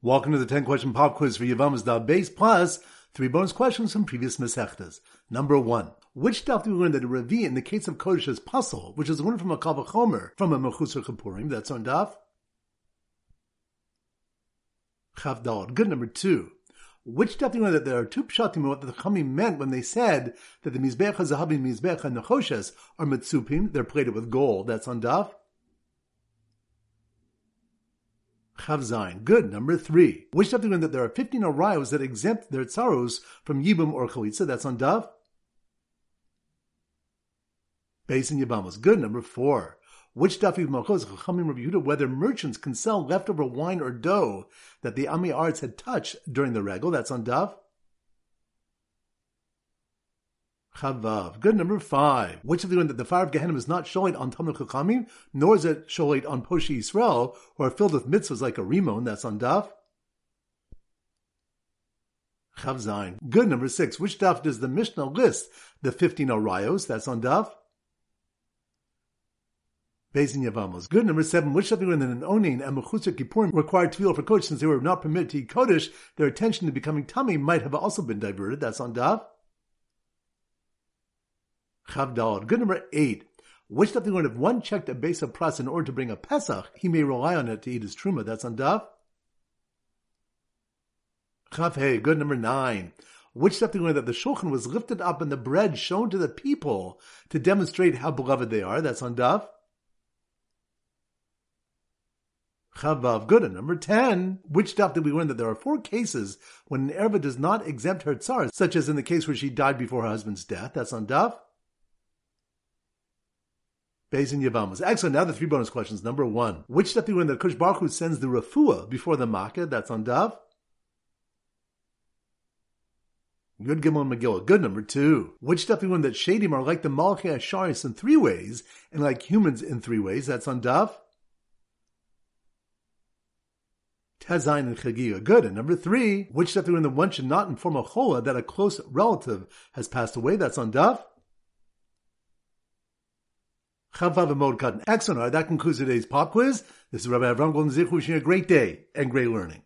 Welcome to the 10 question pop quiz for Yevamos Dal Base plus three bonus questions from previous Mesechtas. Number one. Which daf do we learn that a Ravi in the case of Kodesh is pasul, which is one from a Kal Vachomer from a Mechusar Kippurim? That's on daf. Chavdal. Good. Number two. Which daf do we learn that there are two pshatim what the Chachamim meant when they said that the Mizbecha Zahabim Mizbecha Nechoshes are Mitsupim, they're plated with gold? That's on daf. Chavzain. Good. Number three. Which daf that there are 15 arayos that exempt their tsaros from yibum or chalitza. That's on daf. Base in Yevamos. Good. Number four. Which daf machlokes chachamim Rabbi Yehuda whether merchants can sell leftover wine or dough that the Am Haaretz had touched during the regel. That's on daf. Chavav. Good number five. Which of the one that the fire of Gehenna is not sholit on Talmud Chachamim, nor is it sholit on Poshi Yisrael, who are filled with mitzvahs like a rimon, that's on Daf. Chavzain. Good number six. Which Daf does the Mishnah list the 15 Arayos, that's on Daf. Bezin Yevamos. Good number seven. Which of the women in Onin and Mechusar Kippurim required to feel for Kodesh since they were not permitted to eat Kodesh, their attention to becoming tamei might have also been diverted. That's on Daf. Chavdal. Good number eight. Which stuff learned if one checked a base of pras in order to bring a Pesach, he may rely on it to eat his truma. That's on Daf. Chavhe Good number nine. Which stuff learned that the shulchan was lifted up and the bread shown to the people to demonstrate how beloved they are. That's on Daf. Chavav. Good. Number 10. Which stuff did we learn that there are four cases when an erva does not exempt her tsar, such as in the case where she died before her husband's death? That's on Bezin Yevamos. Excellent. Now the three bonus questions. Number one. Which step do you learn that Kush Baruch Hu sends the Rafua before the Makkah? That's on Dav. Good Gimel and Megillah. Good number two. Which stuff you learn that Shadim are like the Malachei Hashareis in three ways, and like humans in three ways? That's on Dav. Tezain and Chagiga. Good. And number three. Which stuff you learn that one should not inform a chola that a close relative has passed away? That's on Dav. Chavav Mod. Excellent. Right, that concludes today's pop quiz. This is Rabbi Avram Golden wishing you a great day and great learning.